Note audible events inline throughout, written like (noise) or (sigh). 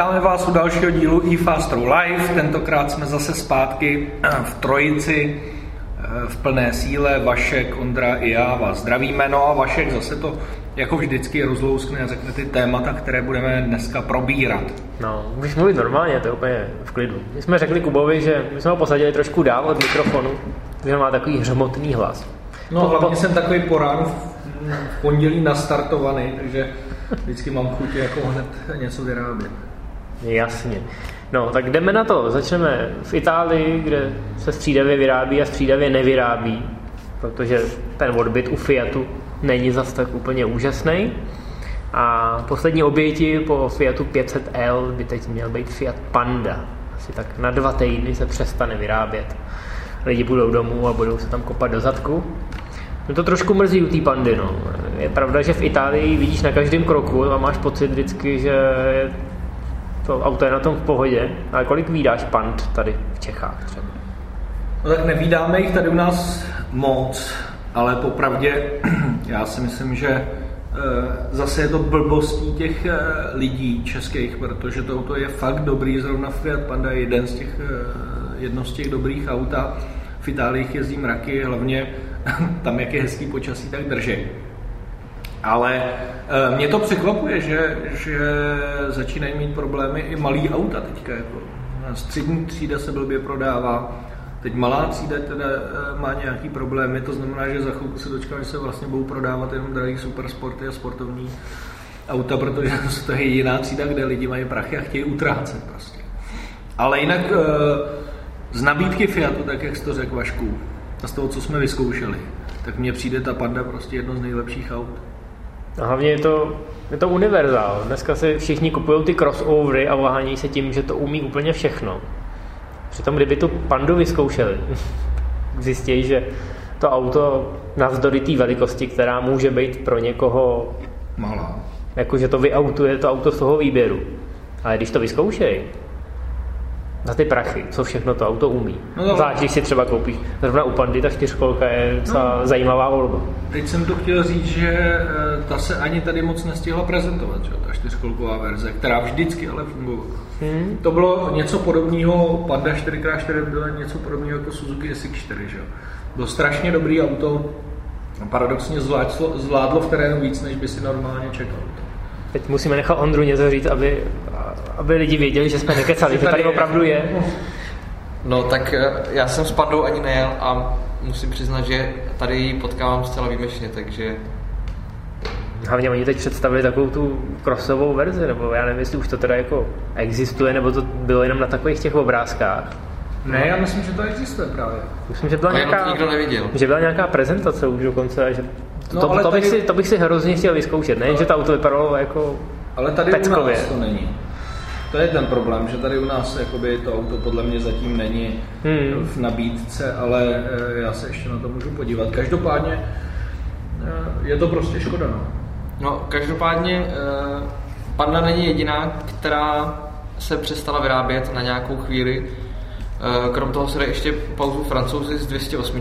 vítáme vás u dalšího dílu Live. Tentokrát jsme zase zpátky v Trojici v plné síle. Vašek, Ondra i já vás zdravíme. No a Vašek zase to jako vždycky rozlouskne a řekne ty témata, které budeme dneska probírat. No, můžeš mluvit normálně, to je úplně v klidu. My jsme řekli Kubovi, že my jsme ho posadili trošku dál od mikrofonu, že má takový hřmotný hlas. No, hlavně po... jsem takový po ránu v pondělí nastartovaný, takže vždycky mám chuť jako hned něco vyrábět. Jasně. No, tak jdeme na to. Začneme v Itálii, kde se střídavě vyrábí a střídavě nevyrábí, protože ten odbyt u Fiatu není zas tak úplně úžasný. A poslední oběti po Fiatu 500L by teď měl být Fiat Panda. Asi tak na dva týdny se přestane vyrábět. Lidi budou domů a budou se tam kopat do zadku. Mě to trošku mrzí u té pandy. No. Je pravda, že v Itálii vidíš na každém kroku a máš pocit vždycky, že to auto je na tom v pohodě. Ale kolik vydáš pand tady v Čechách třeba? No tak nevídáme jich tady u nás moc, ale popravdě (clears throat) já si myslím, že eh, zase je to blbostí těch eh, lidí českých, protože to auto je fakt dobrý, zrovna Fiat Panda je jeden z těch, eh, jedno z těch dobrých auta. V Itálii jezdí mraky, hlavně (laughs) tam, jak je hezký počasí, tak drží. Ale mě to překvapuje, že, že začínají mít problémy i malý auta teďka. Jako. Střední třída se blbě prodává, Teď malá třída teda eh, má nějaký problémy, to znamená, že za chvilku se dočká, že se vlastně budou prodávat jenom drahý supersporty a sportovní auta, protože (laughs) to je jiná třída, kde lidi mají prachy a chtějí utrácet prostě. Ale jinak eh, z nabídky Fiatu, tak jak jsi to řekl Vašku, a z toho, co jsme vyzkoušeli, tak mně přijde ta Panda prostě jedno z nejlepších aut. A hlavně je to, je to univerzál. Dneska si všichni kupují ty crossovery a váhaní se tím, že to umí úplně všechno. Přitom, kdyby tu pandu vyzkoušeli, (laughs) zjistí, že to auto navzdory té velikosti, která může být pro někoho malá, jakože to vyautuje to auto z toho výběru. Ale když to vyzkoušej, za ty prachy, co všechno to auto umí. No Zvlášť, když si třeba koupíš zrovna u Pandy, ta čtyřkolka je docela no. zajímavá volba. Teď jsem to chtěl říct, že eh, ta se ani tady moc nestihla prezentovat, že? ta čtyřkolková verze, která vždycky ale fungovala. Hmm. To bylo něco podobného, Panda 4x4 bylo něco podobného jako Suzuki SX4, že? Bylo strašně dobrý auto, paradoxně zvládlo, zvládlo v terénu víc, než by si normálně čekal. Teď musíme nechat Ondru něco říct, aby, aby lidi věděli, že jsme nekecali, že tady opravdu je. No tak eh, já jsem s Pandou ani nejel a musím přiznat, že tady ji potkávám zcela výjimečně, takže Hlavně oni teď představili takovou tu crossovou verzi, nebo já nevím, jestli už to teda jako existuje, nebo to bylo jenom na takových těch obrázkách. Ne, já myslím, že to existuje právě. Myslím, že byla, nějaká, nikdo neviděl. že byla nějaká prezentace už dokonce, že No, to, ale to, bych tady... si, to bych si hrozně chtěl vyzkoušet, ne? Ale... Že to auto vypadalo jako Ale tady peckově. u nás to není. To je ten problém, že tady u nás jakoby, to auto podle mě zatím není hmm. v nabídce, ale eh, já se ještě na to můžu podívat. Každopádně eh, je to prostě škoda. No, no každopádně eh, Panda není jediná, která se přestala vyrábět na nějakou chvíli. Krom toho se jde ještě pauzu francouzi s 208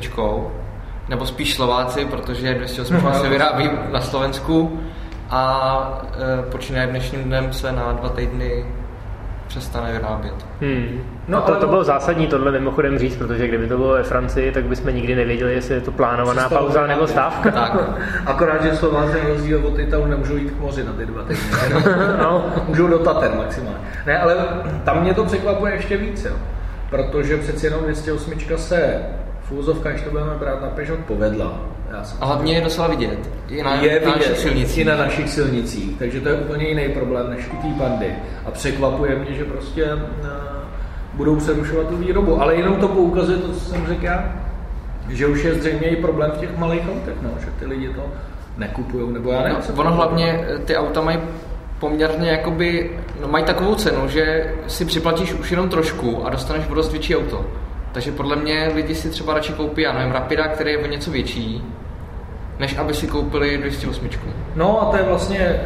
nebo spíš Slováci, protože 208 se (laughs) vyrábí na Slovensku a počínaje dnešním dnem se na dva týdny přestane vyrábět. Hmm. No, to, to bylo zásadní tohle mimochodem říct, protože kdyby to bylo ve Francii, tak bychom nikdy nevěděli, jestli je to plánovaná pauza nebo stávka. tak. (laughs) Akorát, že Slováci na rozdíl od Italů nemůžou jít k moři na ty dva týdny. (laughs) no. Můžou do Tater maximálně. Ne, ale tam mě to překvapuje ještě víc, jo. protože přeci jenom 208 se v úzovkách, když to budeme brát na Peugeot, povedla. A hlavně je docela vidět. I na, je na našich silnicích. I na našich silnicích. Takže to je úplně jiný problém než u té pandy. A překvapuje mě, že prostě uh, budou přerušovat tu výrobu. Ale jenom to poukazuje to, co jsem řekl já, že už je zřejmě i problém v těch malých autech, no, že ty lidi to nekupují, nebo já nevím. No, ono hlavně, eh, ty auta mají poměrně jakoby, no mají takovou cenu, že si připlatíš už jenom trošku a dostaneš o dost větší auto. Takže podle mě lidi si třeba radši koupí, já nevím, Rapida, který je o něco větší, než aby si koupili 208. No a to je vlastně e,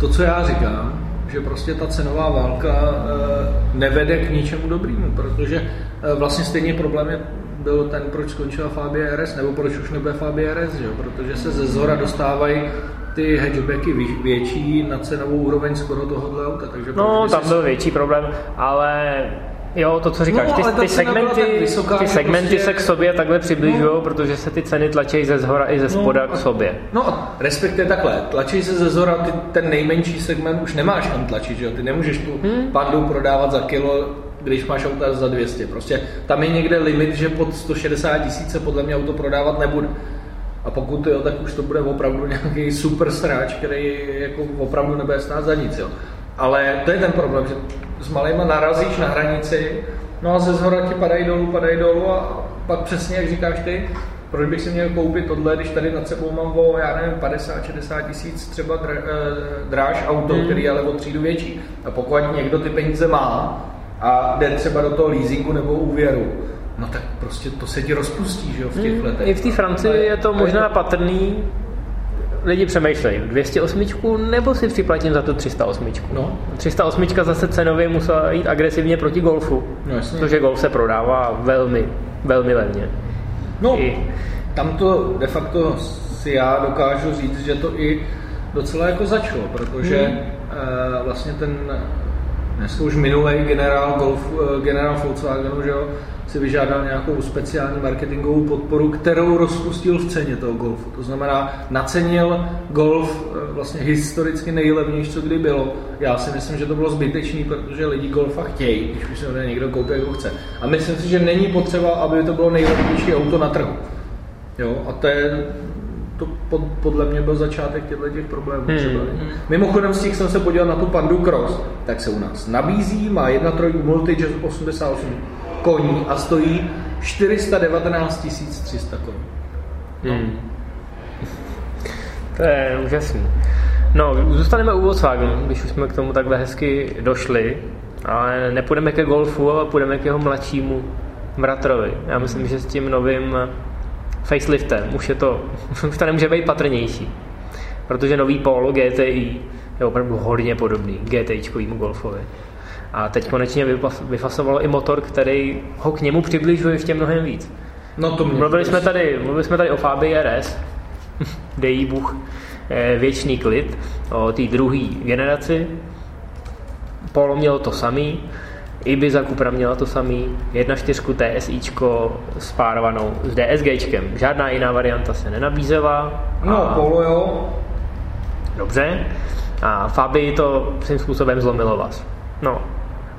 to, co já říkám, že prostě ta cenová válka e, nevede k ničemu dobrému, protože e, vlastně stejně problém je byl ten, proč skončila Fabia RS, nebo proč už nebude Fabia RS, že? protože se ze zhora dostávají ty hatchbacky vě- větší na cenovou úroveň skoro tohohle auta. Takže No, tam byl větší problém, ale jo, to, co říkáš, No, ty, ty segmenty, vysoká, ty segmenty prostě- se k sobě takhle přibližují, protože se ty ceny tlačí ze zhora i ze spoda k sobě. No respektive takhle, tlačí se ze zora, ty, ten nejmenší segment už nemáš kam tlačit, že jo? Ty nemůžeš tu hmm. pandu prodávat za kilo, když máš auta za 200. Prostě tam je někde limit, že pod 160 tisíc se podle mě auto prodávat nebude. A pokud jo, tak už to bude opravdu nějaký super sráč, který jako opravdu nebude stát za nic. Jo. Ale to je ten problém, že s malýma narazíš na hranici, no a ze zhora ti padají dolů, padají dolů a pak přesně, jak říkáš ty, proč bych si měl koupit tohle, když tady nad sebou mám o, já nevím, 50-60 tisíc třeba dr, eh, dráž auto, hmm. který je ale o třídu větší. A pokud někdo ty peníze má a jde třeba do toho leasingu nebo úvěru, no tak prostě to se ti rozpustí, že jo, v těch Hmm, letech. I v té Francii je to možná patrný, lidi přemýšlejí, 208 nebo si připlatím za tu 308. No. 308 zase cenově musela jít agresivně proti Golfu, No jasně. protože Golf se prodává velmi, velmi levně. No, I- tam to de facto si já dokážu říct, že to i docela jako začalo, protože Hmm. eh, vlastně ten dneska už minulý generál, Golf, eh, generál Volkswagenu, že jo, si vyžádal nějakou speciální marketingovou podporu, kterou rozpustil v ceně toho Golfu. To znamená, nacenil Golf eh, vlastně historicky nejlevnější, co kdy bylo. Já si myslím, že to bylo zbytečný, protože lidi Golfa chtějí, když už se ho někdo koupí, jak ho chce. A myslím si, že není potřeba, aby to bylo nejlevnější auto na trhu. Jo, a to je, to pod, podle mě byl začátek těchto těch problémů. Hmm. Třeba. Mimochodem, z těch jsem se podíval na tu Pandu Cross, tak se u nás nabízí, má 1.3 Multijazz 88 koní a stojí 419 300 koní. Hmm. To je úžasný. No, zůstaneme u Volkswagenu, když už jsme k tomu takhle hezky došli, ale nepůjdeme ke Golfu, ale půjdeme k jeho mladšímu bratrovi. Já myslím, že s tím novým faceliftem už je to, (laughs) už to nemůže být patrnější. Protože nový Polo GTI je opravdu hodně podobný GTIčkovému Golfovi. A teď konečně vyfasovalo i motor, který ho k němu přibližuje ještě mnohem víc. No to mě Mluvili jsme tady, mluvili jsme tady o Fabii RS, (laughs) dej jí Bůh eh, věčný klid, o té druhé generaci. Polo mělo to samý, Ibiza Cupra měla to samý, 1.4 TSIčko spárovanou s DSGčkem. Žádná jiná varianta se nenabízela. No, a- Polo jo, Dobře. A Fabii to svým způsobem zlomilo vás. No.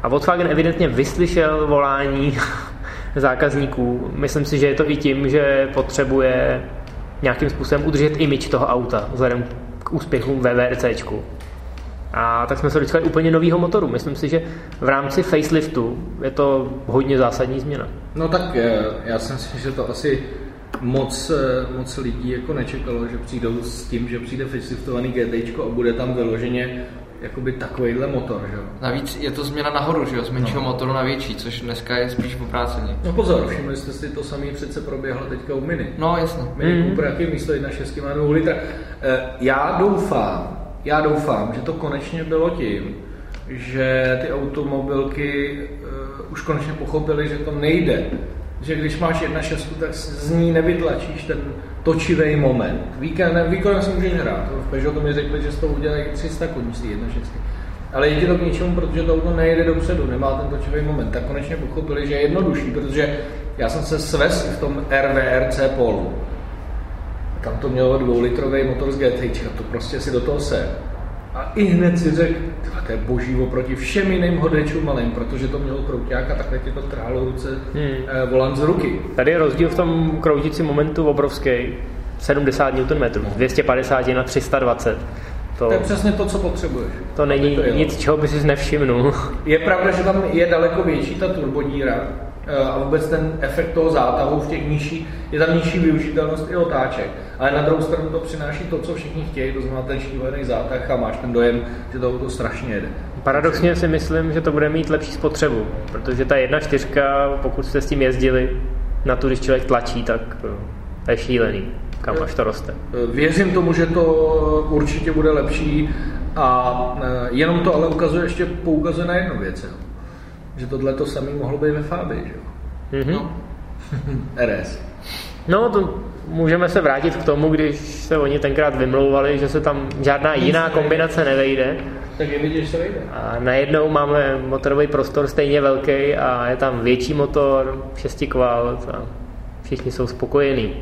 A Volkswagen evidentně vyslyšel volání (laughs) zákazníků. Myslím si, že je to i tím, že potřebuje nějakým způsobem udržet image toho auta vzhledem k úspěchům ve VRCčku. A tak jsme se dočkali úplně nového motoru. Myslím si, že v rámci faceliftu je to hodně zásadní změna. No tak eh, já si myslím, že to asi moc, eh, moc lidí jako nečekalo, že přijdou s tím, že přijde faceliftovaný GT a bude tam vyloženě jakoby takovýhle motor, že jo. Navíc je to změna nahoru, že jo, z menšího motoru na větší, což dneska je spíš obráceně. No pozor, všimli jste si to samé přece proběhlo teďka u Mini. No jasně. Mini Mhm. Cooper, jaký místo 1.6 má 2 litra. Eh, Já doufám, já doufám, že to konečně bylo tím, že ty automobilky uh, už konečně pochopily, že to nejde. Že když máš 1.6, tak z ní nevytlačíš ten točivý moment. Víkend, výkonem si můžeš hrát. V Peugeotu mi řekli, že z toho udělají 300 koní z té 1.6. Ale je to k ničemu, protože to auto nejde dopředu, nemá ten točivý moment. Tak konečně pochopili, že je jednodušší, protože já jsem se svez v tom RVRC Polu. Tam to mělo dvoulitrový motor z GT, to prostě si do toho se. A i hned si řekl, "Tyhle, to je boží oproti všem jiným hodečům malým, protože to mělo krouťák a takhle ti to trhalo ruce Hmm. eh, volant z ruky. Tady je rozdíl v tom kroutícím momentu obrovský. 70 Nm, 250 na 320. To, To je přesně to, co potřebuješ. to není to nic, čeho by si nevšimnul. Je pravda, že tam je daleko větší ta turbodíra a vůbec ten efekt toho zátahu v těch nižší, je tam nižší využitelnost i otáček. Ale na druhou stranu to přináší to, co všichni chtějí, to znamená ten šílený zátah a máš ten dojem, že to auto strašně jede. Paradoxně si myslím, že to bude mít lepší spotřebu, protože ta 1.4, pokud jste s tím jezdili, na tu, když člověk tlačí, tak eh, je šílený, kam až to roste. Eh, Věřím tomu, že to určitě bude lepší a eh, jenom to ale ukazuje ještě poukazuje na jednu věc, jo. Že tohle to samé mohlo být ve Fabii, že jo? Mhm. No. (laughs) RS. No, to můžeme se vrátit k tomu, když se oni tenkrát vymlouvali, že se tam žádná jiná kombinace nevejde. Tak je vidět, že se vejde. A najednou máme motorový prostor stejně velký a je tam větší motor, 6 kvalt a všichni jsou spokojení.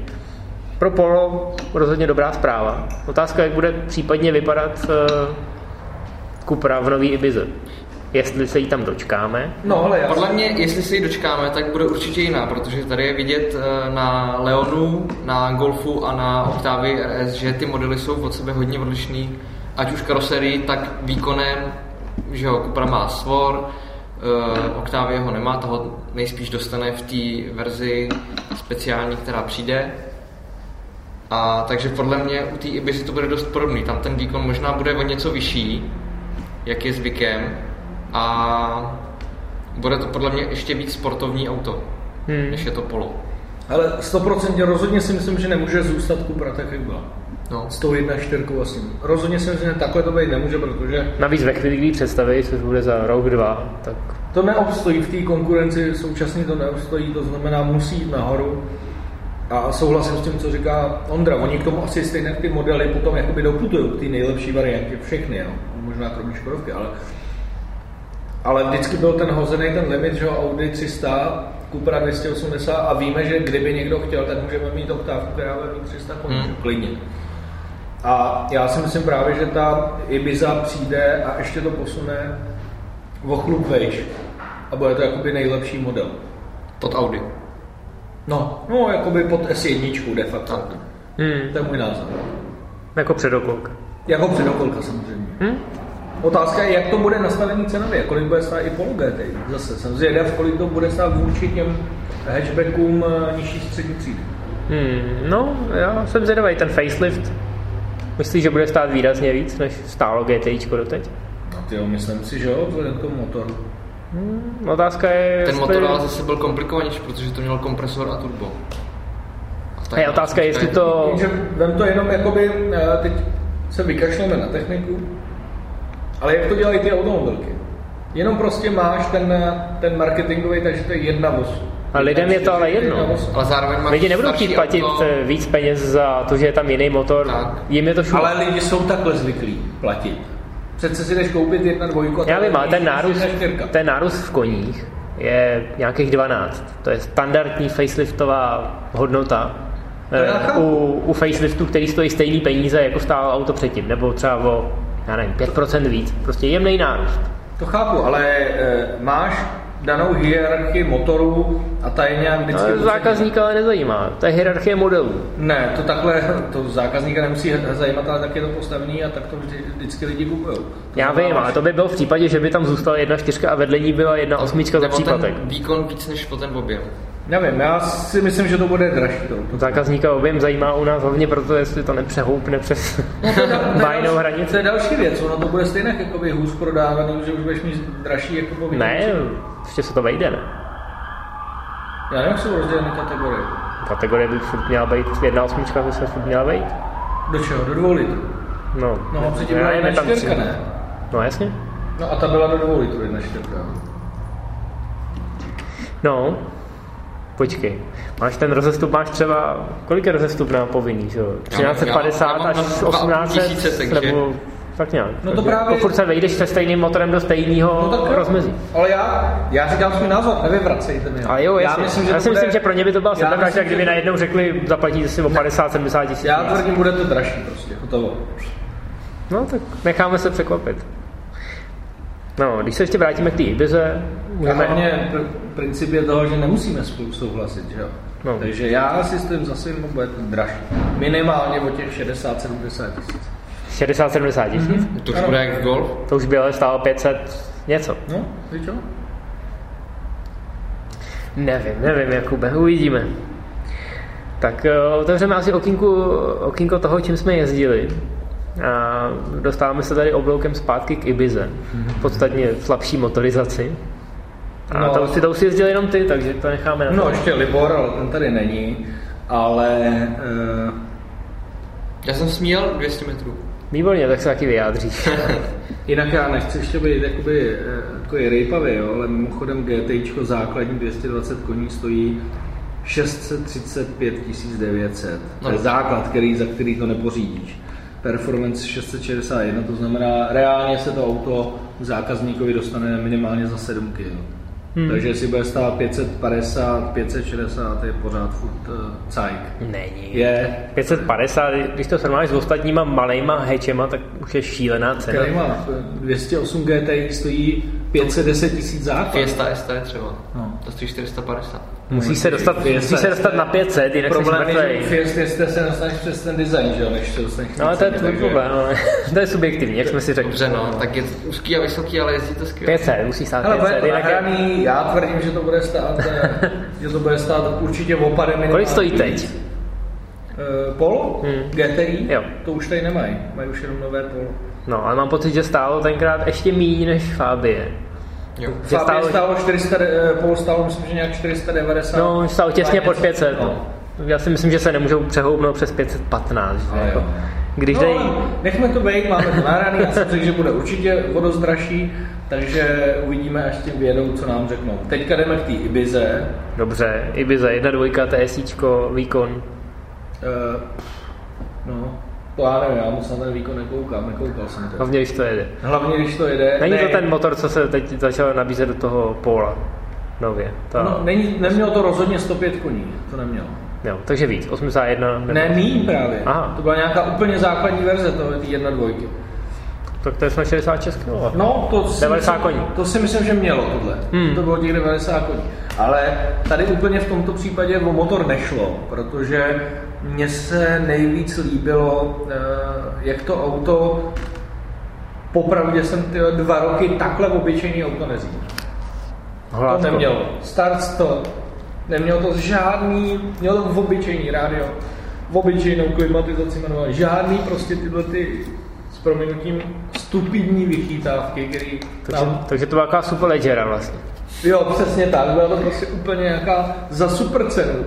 Pro Polo rozhodně dobrá zpráva. Otázka, jak bude případně vypadat uh, Cupra v nový Ibize. Jestli se jí tam dočkáme. No, ale já Podle mě, jestli se ji dočkáme, tak bude určitě jiná, protože tady je vidět eh, na Leonu, na Golfu a na Octavii RS, že ty modely jsou od sebe hodně odlišný, ať už karoserii, tak výkonem, že jo, Cupra má svor, uh, Octavia ho nemá, toho nejspíš dostane v té verzi speciální, která přijde. A takže podle mě u té Ibizy to bude dost podobný. Tam ten výkon možná bude o něco vyšší, jak je zvykem. A bude to podle mě ještě víc sportovní auto, Hmm. než je to Polo. Ale 100% rozhodně si myslím, že nemůže zůstat Cupra tak, jak byla. No. S tou 1.4 vlastně. Rozhodně si myslím, že takhle to být nemůže, protože Navíc ve chvíli, kdy představí, což bude za rok, dva, tak to neobstojí v té konkurenci, současně to neobstojí, to znamená musí jít nahoru. A souhlasím s tím, co říká Ondra. Oni k tomu asi stejně ty modely potom jakoby doputují k té nejlepší variantě, všechny, jo. možná kromě Škodovky, ale ale vždycky byl ten hozený ten limit, že Audi 300, Cupra 280 a víme, že kdyby někdo chtěl, tak můžeme mít oktávku, která bude mít 300 koní, Hmm. hmm. klidně. A já si myslím právě, že ta Ibiza přijde a ještě to posune o chlup vejš. A bude to jakoby nejlepší model. Pod Audi. No, no, jakoby pod S1 de facto. Tak. hmm, To je můj názor. jako předokolka. Jako předokolka samozřejmě. Hmm? Otázka je, jak to bude nastavený cenově, kolik bude stát i Polo GT. Zase jsem zvědav, kolik to bude stát vůči těm hatchbackům eh, nižší střední třídy. Hmm, no, já jsem zvědavý, ten facelift, myslíš, že bude stát výrazně víc, než stálo GTIčko doteď? No ty jo, myslím si, že jo, vzhledem k tomu motoru. Hmm, otázka je, Ten jestli- motor ale zase byl komplikovanější, protože to měl kompresor a turbo. A tak je otázka, jestli to... Vem to jenom jakoby, eh, teď se vykašleme na techniku, ale jak to dělají ty automobilky? Jenom prostě máš ten, ten marketingový, takže to je jedna voz. A lidem je to ale jedno. Ale zároveň Lidi nebudou chtít platit auto. eh, víc peněz za to, že je tam jiný motor. Tak. Jim je to. Ale lidi jsou takhle zvyklí platit. Přece si jdeš koupit jedna dvojku a Já vím, ale ten nárůst, ten nárůst v koních je nějakých 12. To je standardní faceliftová hodnota. Eh. U, u faceliftu, který stojí stejný peníze, jako stálo auto předtím, nebo třeba o, já nevím, 5% víc. Prostě jemný nárůst. To chápu, ale e, máš danou hierarchii motorů a ta je nějak vždycky... Ale posunuta. zákazníka ale nezajímá. To je hierarchie modelů. Ne, to takhle, to zákazníka nemusí zajímat, ale tak je to postavený a tak to vždy, vždycky lidi kupují. Já vím, ale to by bylo v případě, že by tam zůstala jedna čtyřka a vedle ní byla jedna osmička za příplatek. ten výkon víc než po ten objem. Nevím, já si myslím, že to bude dražší. To. Zákazníka objem zajímá u nás hlavně proto, jestli to nepřehoupne přes (laughs) bajnou To hranici. je další věc, ono to bude stejně jakoby hůř prodávaný, že už budeš mít dražší jako po Ne, ještě se to vejde, ne? Já nevím, jak jsou rozděleny kategorie. Kategorie by furt měla být, jedna osmička by se furt měla vejít. Do čeho? Do dvou litrů. No, No a předtím byla jedna je tam čtyřka, ne? No jasně. No a ta byla do dvou litrů, jedna čtyřka. No, počkej. Máš ten rozestup, máš třeba, kolik je rozestup na povinný, že jo? Já mám- 1350 já mám až na dva a půl tisíce, 1800, takže- nebo tak nějak. No to právě- Pokud se vejdeš se stejným motorem do stejného No tak rozmezí. Ale já, já říkám svůj názor, nevyvracejte mi. A jo, jasně. Já, myslím, že, já si to myslím, bude- že pro ně by to byla Já sebevražda, kdyby že- najednou řekli, zaplatíte si o 50-70 tisíc. Já tvrdím, bude to dražší prostě, hotovo. No tak necháme se překvapit. No, když se ještě vrátíme k té Ibize, A můžeme... hlavně pr- princip je toho, že nemusíme spolu souhlasit, že jo? No. Takže já si stojím za svým, bude to dražší. Minimálně o těch 60-70 tisíc. 60-70 tisíc. Mhm. To už Ano. bude jak Golf. To už by ale stálo 500 něco. No, víš čo? Nevím, nevím, Jakube, uvidíme. Tak eh, otevřeme asi okýnku, okýnko toho, čím jsme jezdili. A dostáváme se tady obloukem zpátky k Ibize. Podstatně slabší motorizaci. A No. to, už si, to už jezdil jenom ty, takže to necháme na. No, ještě Libor, ale ten tady není. Ale uh, Já jsem směl 200 metrů. Výborně, tak se taky vyjádříš. (laughs) jinak já nechci ještě být jakoby, eh, takový rejpavý, jo, ale mimochodem GTIčko základní 220 koní stojí 635 900. To No. je základ, který, za který to nepořídíš. Performance 661, to znamená, reálně se to auto k zákazníkovi dostane minimálně za 7 kg. Hmm. Takže jestli bude stát 550, 560, je pořád furt uh, cajk. Není. Je. 550, když to srovnáš s ostatníma malejma hečema, tak už je šílená cena. Má 208 GTI stojí 510 tisíc základ. Fiesta ST třeba. No. To stojí 450. Musí se dostat, musí se dostat na 500, jinak Problém je, že jste se dostaneš přes ten design, že jo, než se dostaneš No ale to je tvůj problém, ale to je subjektivní, jak jsme si řekli. Dobře, no, tak je úzký a vysoký, ale jezdí to skvěle. 500, musí stát Ale bude 500, to jinak nahraný, já tvrdím, že to bude stát, eh, (laughs) že to bude stát určitě o pade minimálně. Kolik stojí teď? Eh, Polo? Hmm. GTI? Jo. To už tady nemají, mají už jenom nové Polo. No, ale mám pocit, že stálo tenkrát ještě méně než Fabie. Jo. Že Fabie stálo- stálo 400, eh, Polo stálo myslím, že nějak 490. No, stálo těsně pod 500. No. Já si myslím, že se nemůžou přehoupnout přes 515. že jako, jo. když no, ale nechme to být, máme to nahraný, já jsem řekl, že bude určitě o dost dražší, takže uvidíme, až tím vědou, co nám řeknou. Teďka jdeme k té Ibize. Dobře, Ibiza 1.2, TSIčko, výkon. Eh, no, to já nevím, já moc na ten výkon nekoukám, nekoukal jsem to. Hlavně, když to jede. Hlavně, když to jede. Není ne, to ten motor, co se teď začal nabízet do toho Pola nově. To, No, není, nemělo to rozhodně 105 koní, to nemělo. jo, takže víc, 81. Nebo, Ne, míň právě. Aha. To byla nějaká úplně základní verze toho, ty jedna dvojky. Tak to je snad 66 kg. No, to si 90 myslím, koní. To si myslím, že mělo tohle. Hmm. To bylo těch 90 koní. Ale tady úplně v tomto případě o motor nešlo, protože mně se nejvíc líbilo, eh, jak to auto Popravdě jsem ty dva roky takhle obyčejný auto nezdíl. To nemělo. Start stop. Nemělo to žádný, mělo to v obyčejný rádio, v obyčejnou klimatizaci manuál. Žádný prostě tyhle ty s prominutím stupidní vychytávky, který Takže, nám... takže to byla super ledgera vlastně. Jo, přesně tak. Byla to prostě úplně nějaká za super cenu.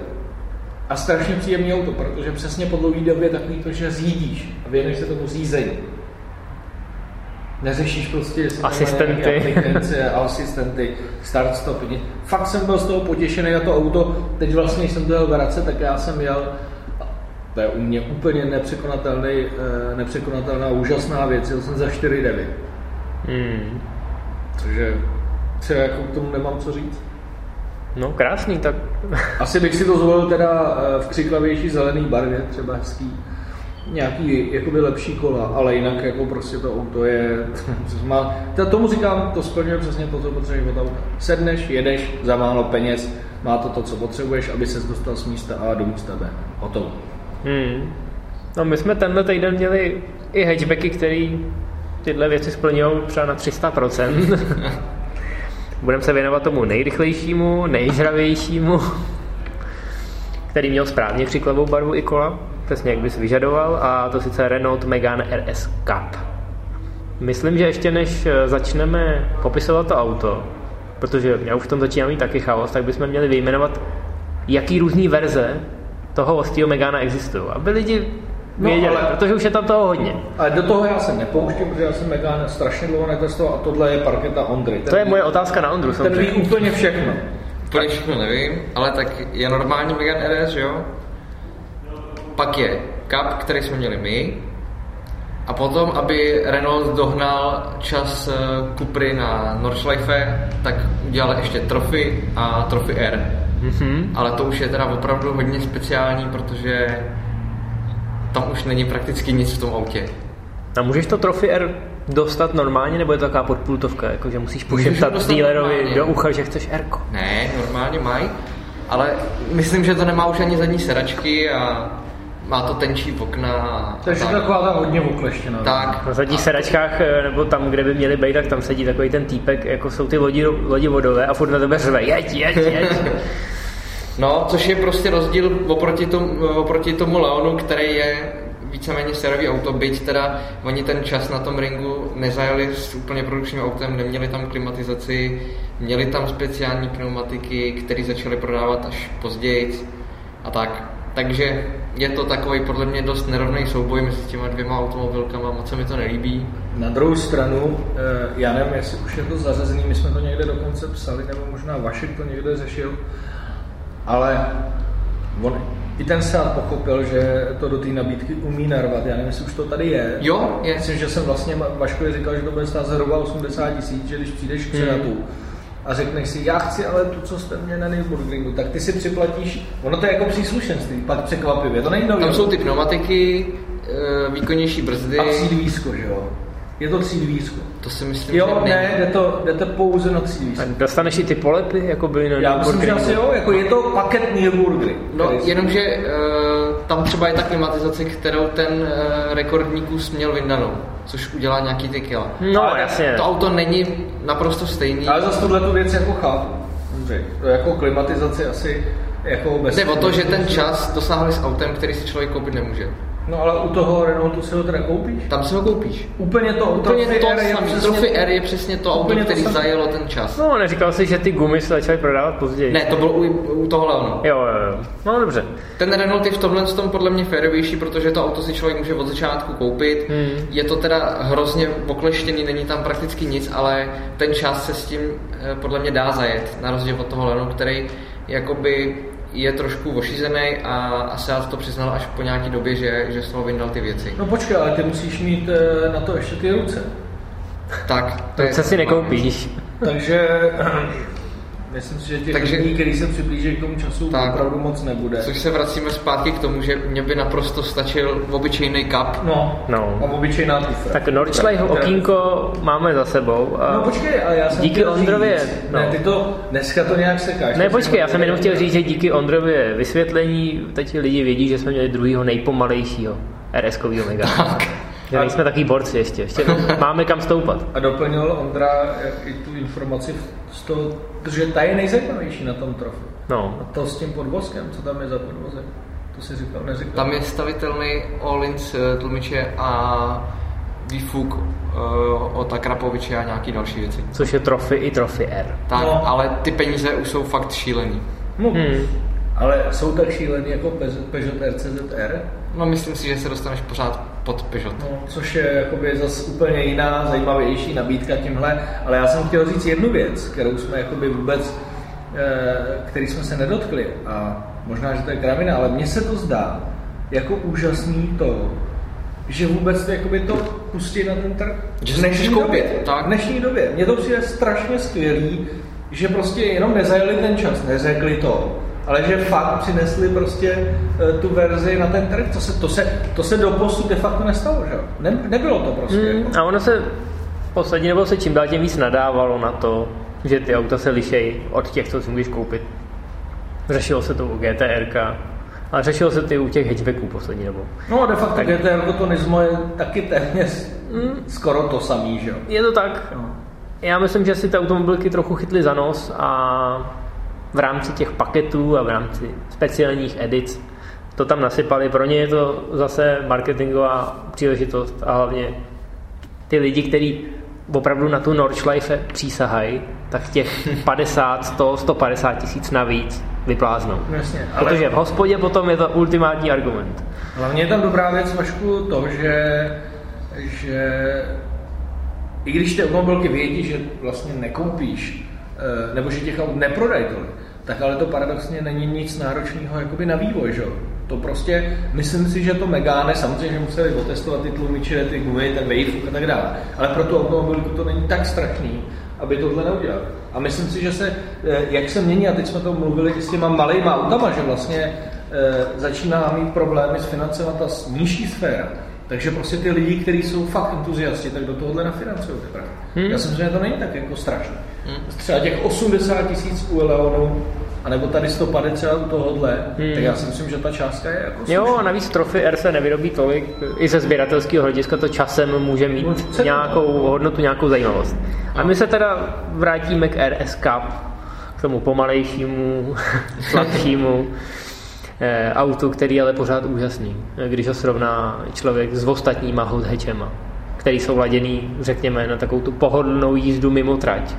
A strašně příjemný auto, protože přesně po dlouhé době takový to, že řídíš a věnuješ se tomu řízení. Neřešíš prostě, Asistenty. aplikace, asistenty, start stop. Fakt jsem byl z toho potěšený na to auto. Teď vlastně, když jsem to jel vracet, tak já jsem jel to je u mě úplně nepřekonatelný, eh, nepřekonatelná úžasná věc. Jel jsem za 4,9. Hmm. Takže třeba jako k tomu nemám co říct. No krásný, tak Asi bych si to zvolil teda eh, v křiklavější zelený barvě, třeba hezký. Nějaký jakoby lepší kola, ale jinak jako prostě to auto je... (laughs) má, teda tomu říkám, to splňuje přesně to, co potřebuješ od auta. Sedneš, jedeš za málo peněz, má to to, co potřebuješ, aby ses dostal z místa A do místa B. Hotovo. Hmm. No my jsme tenhle týden měli i hatchbacky, který tyhle věci splňují třeba na 300%. (laughs) Budeme se věnovat tomu nejrychlejšímu, nejžravějšímu, který měl správně křiklavou barvu i kola, přesně jak bys vyžadoval, a to sice Renault Megane RS Cup. Myslím, že ještě než eh, začneme popisovat to auto, protože já už v tom začínám mít taky chaos, tak bychom měli vyjmenovat, jaký různý verze toho ostýho Megana existují, aby lidi No, věděli, ale- protože už je tam toho hodně. Ale do toho já se nepouštím, protože já jsem Megane strašně dlouho netestoval a tohle je parketa Ondry. Ten To je ví- moje otázka na Ondru. Ten ví úplně všechno. Úplně všechno nevím, ale tak je normální Megane RS, že jo? Pak je Cup, který jsme měli my. A potom, aby Renault dohnal čas eh, Cupry na Nordschleife, tak udělal ještě Trophy a Trophy R. Mhm. Ale to už je teda opravdu hodně speciální, protože tam už není prakticky nic v tom autě. A můžeš to Trophy R dostat normálně, nebo je to taková podpultovka, jako že musíš pošeptat dealerovi normálně. do ucha, že chceš R. Ne, normálně mají, ale myslím, že to nemá už ani zadní sedačky a má to tenčí okna a Takže tak. taková ta hodně okleštěná. tak. Na zadních sedačkách, eh, nebo tam, kde by měli být, tak tam sedí takový ten týpek, jako jsou ty lodi, lodi vodové a furt na tebe řve, jeď, jeď, jeď. (laughs) No, což je prostě rozdíl oproti tomu, oproti tomu Leonu, který je víceméně sérový auto, byť teda oni ten čas na tom ringu nezajeli s úplně produkčním autem, neměli tam klimatizaci, měli tam speciální pneumatiky, které začaly prodávat až později a tak. Takže je to takový podle mě dost nerovný souboj mezi těma dvěma automobilkama, moc se mi to nelíbí. Na druhou stranu, eh, já nevím, jestli už je to zařazený, my jsme to někde dokonce psali, nebo možná Vašek to někde řešil, ale On, I ten Seat pochopil, že to do té nabídky umí narvat. Já nevím, jestli už to tady je. Jo, je. Myslím, že jsem vlastně Vaškovi říkal, že to bude stát zhruba 80 tisíc, že když přijdeš k Hmm. a řekneš si, já chci ale tu, co jste mě na Nürburgringu, tak ty si připlatíš, ono to je jako příslušenství, pak překvapivě, to není nový. Tam jsou ty pneumatiky, eh, výkonnější brzdy. A třídvízko, že jo? Je to třídvízko. To si myslím, Jo, že ne, jde to, jdete pouze na třídvízko. A dostaneš i ty polepy, jako byly na Já myslím, že asi jo, jako je to paket Nürburgring. No, jenomže uh, tam třeba je ta klimatizace, kterou ten uh, rekordní kus měl vyndanou, což udělá nějaký ty kila. No, Ale jasně. To auto není naprosto stejný. Ale zase tuhle tu věc jako chápu. To jako klimatizaci asi jako bez... Jde o to, že ten čas dosáhli s autem, který si člověk koupit nemůže. No ale u toho Renaultu si ho teda koupíš? Tam si ho koupíš. Úplně to, Úplně Trophy to R je samé. přesně- Trophy R je přesně to auto, to který zajelo ten čas. No, neříkal jsi, že ty gumy se začaly prodávat později. Ne, to bylo u, u tohle ono. Jo, jo, jo. No, dobře. Ten Renault je v tomhle tom podle mě férovější, protože to auto si člověk může od začátku koupit. Hmm. Je to teda hrozně okleštěný, není tam prakticky nic, ale ten čas se s tím eh, podle mě dá zajet, na rozdíl od toho Renault, který jakoby je trošku ošizený a, a Seat to přiznal až po nějaký době, že, že z toho vyndal ty věci. No počkej, ale ty musíš mít eh, na to ještě ty ruce. Tak, To se si nekoupíš. Takže (clears throat) myslím si, že těch Takže- lidí, který se přiblíží k tomu času, Tak. opravdu moc nebude. Což se vracíme zpátky k tomu, že mě by naprosto stačil obyčejný kap. No, No. a obyčejná tufra. Tak Nordschleichho okýnko máme za sebou. A... No počkej, ale já jsem Díky Ondrově, říct, no. Ne, ty to, dneska to nějak sekáš. Ne, počkej, já jsem jenom chtěl říct, říct, že díky Ondrově vysvětlení teď lidi vědí, že jsme měli druhýho nejpomalejšího RS-kovýho Mega. Že nejsme taky borci ještě, ještě (laughs) máme kam stoupat. A doplnil Ondra jak i tu informaci z toho, že ta je nejzajímavější na tom trofu. No, A to s tím podvozkem, co tam je za podvozek? To si říkal, neříkal. Tam je stavitelný Olins eh, tlumiče a výfuk uh, od Akrapoviče a nějaký další věci. což je Trophy i Trophy R. Tak, No. ale ty peníze už jsou fakt šílený. No, Hmm. Ale jsou tak šílený jako Peugeot- Peugeot RCZR, No myslím si, že se dostaneš pořád pod Peugeot. no, což je jakoby zase úplně jiná, zajímavější nabídka tímhle. Ale já jsem chtěl říct jednu věc, kterou jsme jakoby vůbec, eh, který jsme se nedotkli. A možná, že to je kravina, ale mně se to zdá jako úžasný to, že vůbec to, jakoby to pustí na ten trh. Že V dnešní době. tak. V dnešní době. Mně to přijde strašně skvělý, že prostě jenom nezajeli ten čas, neřekli to, ale že fakt přinesli prostě eh, tu verzi na ten trh. To se, to se, to se doposud de facto nestalo, že jo? Ne, nebylo to prostě. Jako. A ono se poslední nebo se čím dál tím víc nadávalo na to, že ty auta se lišejí od těch, co si můžeš koupit. Řešilo se to u GTR, ale řešilo se to i u těch hatchbacků poslední dobou. No a de facto Tak. GTR to Nismo je taky téměř skoro to samý, že jo? Je to tak. No. Já myslím, že si ty automobilky trochu chytly za nos a v rámci těch paketů a v rámci speciálních edic to tam nasypali. Pro ně je to zase marketingová příležitost a hlavně ty lidi, kteří opravdu na tu Nordschleife přísahají, tak těch 50, 100, 150 tisíc navíc vypláznou. No, Jasně, ale Protože v hospodě potom je to ultimátní argument. hlavně je tam dobrá věc, Vašku, to, že, že i když ty automobilky vědí, že vlastně nekoupíš, eh, nebo že těch aut neprodají tolik, tak ale to paradoxně není nic náročného jakoby na vývoj, že? To prostě, myslím si, že to Megane, samozřejmě, že museli otestovat ty tlumiče, ty gumy, ten wave a tak dále, ale pro tu automobilku to není tak strašný, aby tohle neudělal. A myslím si, že se, eh, jak se mění, a teď jsme to mluvili s těma malejma autama, že vlastně eh, začíná mít problémy s financovat ta nižší sféra, takže prostě ty lidi, kteří jsou fakt entuziasti, tak do tohohle nafinancují. Hmm. Já si myslím, že to není tak jako strašné. Hmm. Třeba těch 80 tisíc u Leonu, anebo tady 150 u tohohle, Hmm. tak já si myslím, že ta částka je jako Jo, slušná. a navíc Trophy R se nevyrobí tolik. I ze sběratelského hlediska to časem může mít No, nějakou hodnotu, nějakou zajímavost. A my se teda vrátíme k RS Cup, k tomu pomalejšímu, (laughs) slabšímu eh, autu, který je ale pořád úžasný, když ho srovná člověk s ostatníma hot hatchema, který jsou laděný, řekněme, na takovou tu pohodlnou jízdu mimo trať.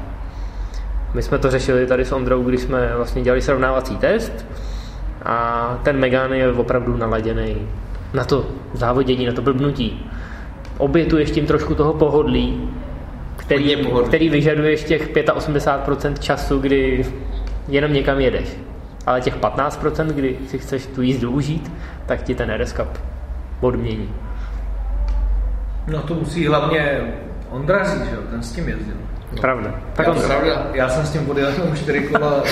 My jsme to řešili tady s Ondrou, když jsme vlastně dělali srovnávací test a ten Megane je opravdu naladěný na to závodění, na to blbnutí. Obětuješ tím trošku toho pohodlí, který, pohodlí. který vyžaduješ těch 85% času, kdy jenom někam jedeš. ale těch 15%, kdy si chceš tu jízdu užít, tak ti ten RS Cup odmění. No to musí hlavně Ondra říct, že jo, ten s tím jezdil. Pravda. Tak já, on, pravda. já jsem s tím odjel jenom čtyři kola,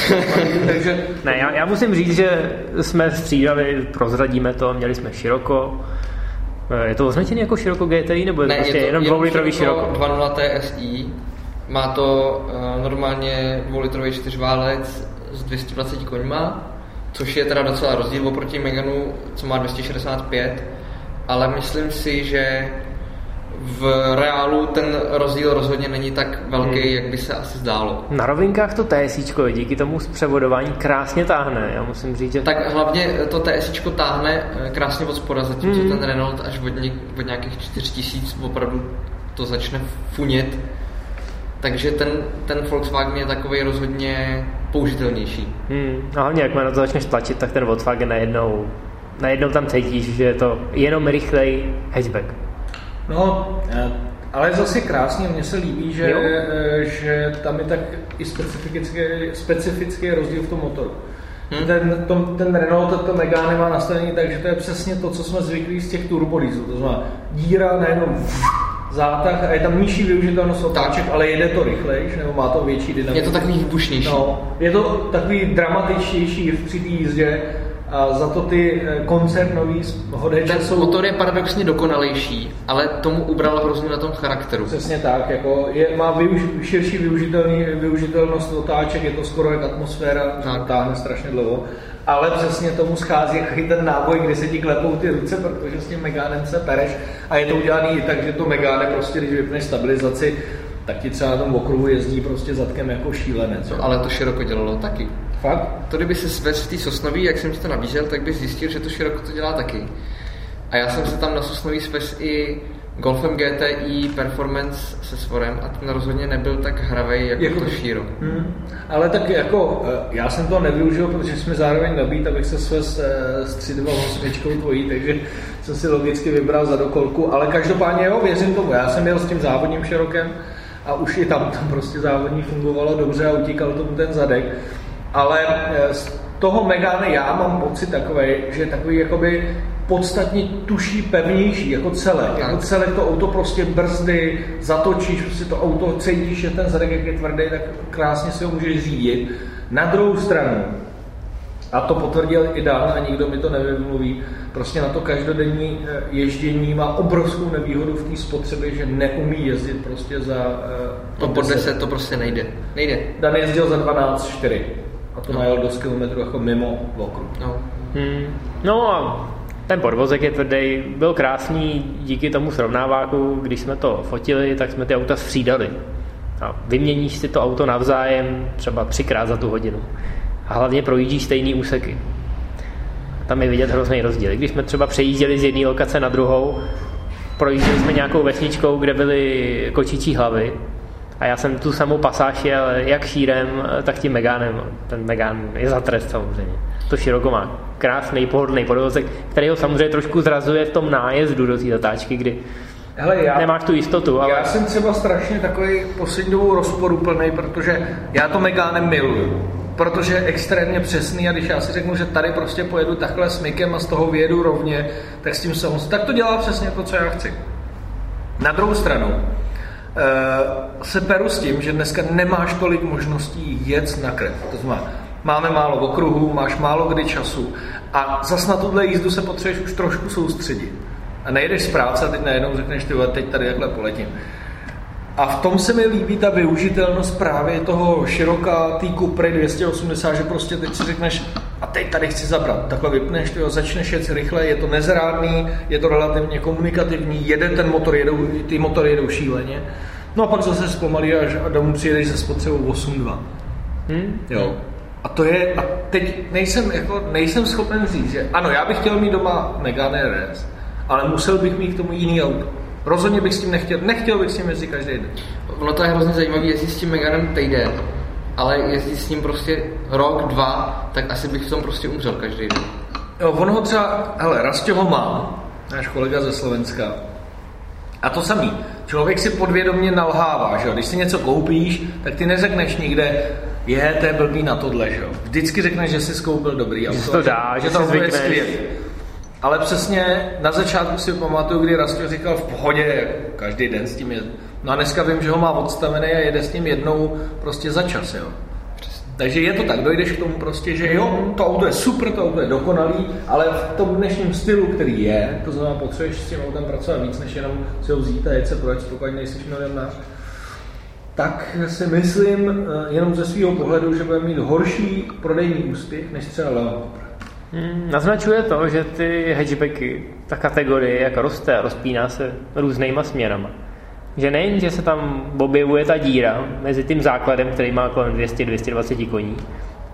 takže ne, já, já, musím říct, že jsme střídali, prozradíme to, měli jsme široko. Eh, Je to označené jako široko GTI, nebo je to Ne, prostě je to jenom dvoulitrový široko? 2.0 TSI. Má to uh, normálně dvoulitrový čtyřválec s 220 koňma, což je teda docela rozdíl oproti Meganu, co má 265, ale myslím si, že v reálu ten rozdíl rozhodně není tak velký, Hmm. jak by se asi zdálo. Na rovinkách to TSIčko díky tomu zpřevodování krásně táhne. Já musím říct, že Tak hlavně to TSIčko táhne eh, krásně od spoda, zatímco Mhm. ten Renault až od, něk, od nějakých 4000 opravdu to začne funět. Takže ten, ten Volkswagen je takový rozhodně použitelnější. Hmm, a hlavně, jak na to začneš tlačit, tak ten Volkswagen najednou, najednou tam cítíš, že je to jenom rychlej hatchback. No, eh, ale zase krásně, mně se líbí, že, Jo. eh, že tam je tak i specifický, specifický rozdíl v tom motoru. Hmm. Ten, tom, ten Renault, to Megane má nastavení tak, že to je přesně to, co jsme zvyklí z těch turbodízů. To znamená díra, najednou zátah a je tam nižší využitelnost otáček, ale jede to rychlejš, nebo má to větší dynamiku. Je to takový výbušnější. No, je to takový dramatičtější při té jízdě a za to ty eh, koncernový hodeče Ten jsou... motor je paradoxně dokonalejší, ale tomu ubralo hrozně na tom charakteru. Přesně tak, jako je, má využ, širší využitelný, využitelnost otáček, je to skoro jak atmosféra, Tak. táhne strašně dlouho. Ale přesně tomu schází jako ten náboj, kdy se ti klepou ty ruce, protože s tím Megánem se pereš a je to udělaný i tak, že to Megáne prostě, když vypneš stabilizaci, tak ti třeba na tom okruhu jezdí prostě zadkem jako šílenec. jo. Ale to široko dělalo taky. Fakt? To kdyby se svez v té Sosnový, jak jsem ti to nabízel, tak bys zjistil, že to široko to dělá taky. A já jsem se tam na Sosnový svez i Golfem GTI Performance se svorem a ten rozhodně nebyl tak hravej jako, Jako- to šíro. Hmm. Ale tak jako, eh, já jsem to nevyužil, protože jsme zároveň nabít, abych se svez eh, s 328 tvojí, takže jsem si logicky vybral za dokolku, ale každopádně jo, věřím tomu, já jsem jel s tím závodním širokem a už i tam, tam prostě závodní fungovalo dobře a utíkal tomu ten zadek, ale eh, z toho Megane já mám pocit takový, že je takový jakoby podstatně tuší, pevnější, jako celek. Jako celek to auto prostě brzdy, zatočíš, prostě to auto cítíš, že ten zadek jak je tvrdý, tak krásně si ho můžeš řídit. Na druhou stranu, a to potvrdil i Dan a nikdo mi to nevymluví, prostě na to každodenní eh, ježdění má obrovskou nevýhodu v té spotřebě, že neumí jezdit prostě za eh, To pod 10 to prostě nejde. Nejde. Dan jezdil za 12,4 a to najel dost kilometrů jako mimo okruh. No. Hmm. No a ten podvozek je tvrdý, byl krásný díky tomu srovnáváku, když jsme to fotili, tak jsme ty auta střídali. A vyměníš si to auto navzájem třeba třikrát za tu hodinu. A hlavně projíždíš stejný úseky. Tam je vidět hrozný rozdíl. Když jsme třeba přejížděli z jedné lokace na druhou, projížděli jsme nějakou vesničkou, kde byly kočičí hlavy, a já jsem tu samou pasáž jel jak šírem, tak tím Megánem. Ten Megán je za trest samozřejmě. To široko má krásný, pohodlný podvozek, který ho samozřejmě trošku zrazuje v tom nájezdu do té zatáčky, kdy Hele, já, nemáš tu jistotu, ale já jsem třeba strašně takový poslední dobou rozporuplný, protože já to Megánem miluju. Protože je extrémně přesný a když já si řeknu, že tady prostě pojedu takhle smykem a z toho vyjedu rovně, tak s tím jsem, tak to dělá přesně to, co já chci. Na druhou stranu, eh, se peru s tím, že dneska nemáš tolik možností jet na krev. To znamená, máme málo okruhů, máš málo kdy času a zas na tuhle jízdu se potřebuješ už trošku soustředit. A nejedeš z práce a teď najednou řekneš, ty teď tady takhle poletím. A v tom se mi líbí ta využitelnost právě toho široká té Cupry 280, že prostě teď si řekneš, a teď tady chci zabrat. Takhle vypneš, tyjo, začneš jet rychle, je to nezrádný, je to relativně komunikativní, jede ten motor, jedou, ty motory jedou šíleně. No a pak zase zpomalí až a domů přijedeš se spotřebou 8.2. hm? Jo. A to je, a teď nejsem, jako, nejsem schopen říct, že ano, já bych chtěl mít doma Megane RS, ale musel bych mít k tomu jiný auto. Rozhodně bych s tím nechtěl, nechtěl bych s tím jezdit každý den. Ono to je hrozně zajímavé, jezdit s tím Meganem týden, ale jezdit s ním prostě rok, dva, tak asi bych v tom prostě umřel každý den. Jo, on ho třeba, hele, Rastě ho má, náš kolega ze Slovenska. A to samý. Člověk si podvědomně nalhává, že jo? Když si něco koupíš, tak ty neřekneš nikde, je, to je blbý na tohle, že jo. Vždycky řekneš, že jsi skoupil dobrý auto. se to dá, že si to zvykneš. skvělý. Ale přesně na začátku si pamatuju, kdy Rastio říkal v pohodě, každý den s tím je. No a dneska vím, že ho má odstavený a jede s tím jednou prostě za čas, jo. Takže je to tak, dojdeš k tomu prostě, že jo, to auto je super, to auto je dokonalý, ale v tom dnešním stylu, který je, to znamená, potřebuješ s tím autem pracovat víc, než jenom si ho vzít a jet se proč, pokud nejsi milionář, tak si myslím eh, jenom ze svého pohledu, že bude mít horší prodejní úspěch než třeba Leon Cooper. Hmm, naznačuje to, že ty hatchbacky, ta kategorie, jak roste a rozpíná se různýma směrama. Že nejen, že se tam objevuje ta díra mezi tím základem, který má kolem 200-220 koní,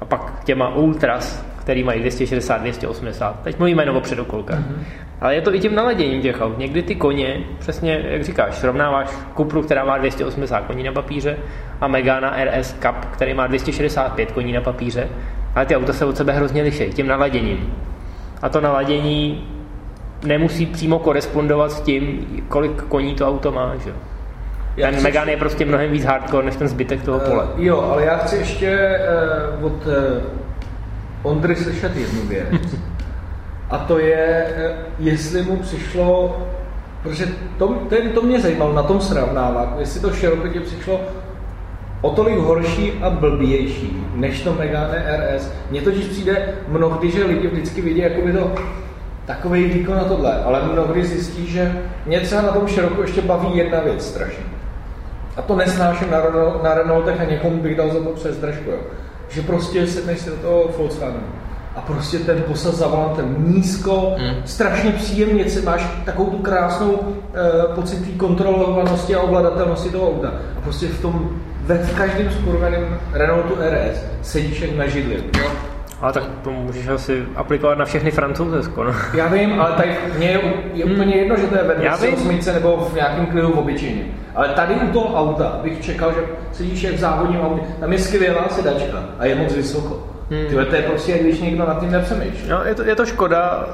a pak těma ultras, který mají 260, 280. Teď mluvíme jenom o předokolkách. Mm-hmm. Ale je to i tím naladěním těch aut. Někdy ty koně, přesně jak říkáš, srovnáváš Cupru, která má 280 koní na papíře a Megana RS Cup, který má 265 koní na papíře, ale ty auta se od sebe hrozně liší tím naladěním. A to naladění nemusí přímo korespondovat s tím, kolik koní to auto má. Že? Ten chci- Megane je prostě mnohem víc hardcore než ten zbytek toho pole. Uh, jo, ale já chci ještě uh, od uh, Ondry slyšet jednu věc. (laughs) A to je, uh, jestli mu přišlo, protože to, to, to mě zajímalo na tom srovnávat, jestli to široko přišlo o tolik horší a blbější než to Megane RS. Mně totiž přijde mnohdy, že lidi vždycky vidí jakoby to takový výkon na tohle, ale mnohdy zjistí, že mě třeba na tom široko ještě baví jedna věc strašně. A to nesnáším na, na Renaultech a někomu bych dal za to přes držku, jo. Že prostě sedneš si do toho Volkswagenu a prostě ten posad za volantem nízko, Mm. strašně příjemně, si máš takovou tu krásnou e, pocit té kontrolovanosti a ovladatelnosti toho auta. A prostě v tom, ve v každém skurveném Renaultu RS sedíš jak na židli. Jo. Ale tak to můžeš asi aplikovat na všechny francouze skoro. Já vím, ale tady mě je, je úplně jedno, že to je ve Já vím. 208 nebo v nějakém klidu v obyčejně. Ale tady u toho auta bych čekal, že sedíš jak v závodním autě. Tam je skvělá sedačka a je moc vysoko. Hmm. Tyhle, to je prostě, když někdo nad tím nepřemýšlí. No, je, to, je to škoda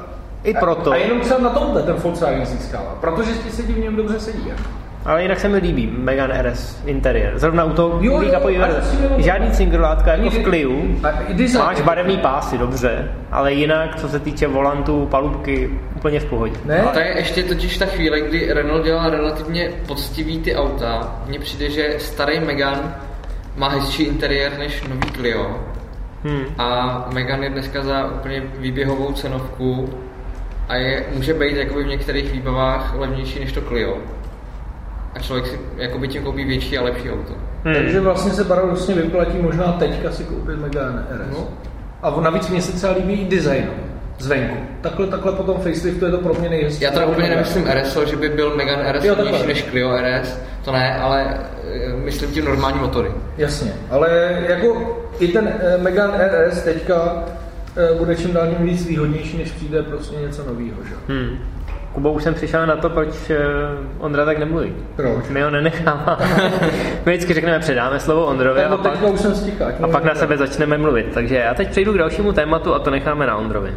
i proto. A jenom třeba na tomhle ten Volkswagen získává, protože ti se v něm dobře sedí. Jako. Ale jinak se mi líbí Megane RS interiér. Zrovna u toho Jo, jo, jenom- Žádný cingerlátka jako v Clio. A. Máš barevný pásy, dobře, ale jinak, co se týče volantu, palubky, úplně v pohodě. Ne? A to je ještě totiž ta chvíle, kdy Renault dělal relativně poctivý ty auta. Mně přijde, že starý Megane má hezčí interiér než nový Clio. Hmm. A Megane je dneska za úplně výběhovou cenovku a je, může být jakoby v některých výbavách levnější než to Clio. A člověk si jakoby tím koupí větší a lepší auto. Hmm. Takže vlastně se paradoxně vyplatí možná teďka si koupit Megane RS. No. A navíc mě se třeba líbí i design zvenku. Takhle, takhle po tom faceliftu je to pro mě nejhezčí. Já teda úplně nemyslím RSO, že by byl Megane RS Jo, levnější než Clio RS, to ne, ale eh, myslím tím normální motory. Jasně, ale jako i ten eh, Megane RS teďka eh, bude čím dál tím víc výhodnější, než přijde prostě něco nového, že? Hmm. Kubo, už jsem přišel na to, proč eh, Ondra tak nemluví. Proč? My ho nenecháváme. (laughs) My vždycky řekneme, předáme slovo Ondrovi a Tak pak, už jsem stichá. a pak na sebe začneme mluvit. Takže já teď přejdu k dalšímu tématu a to necháme na Ondrovi.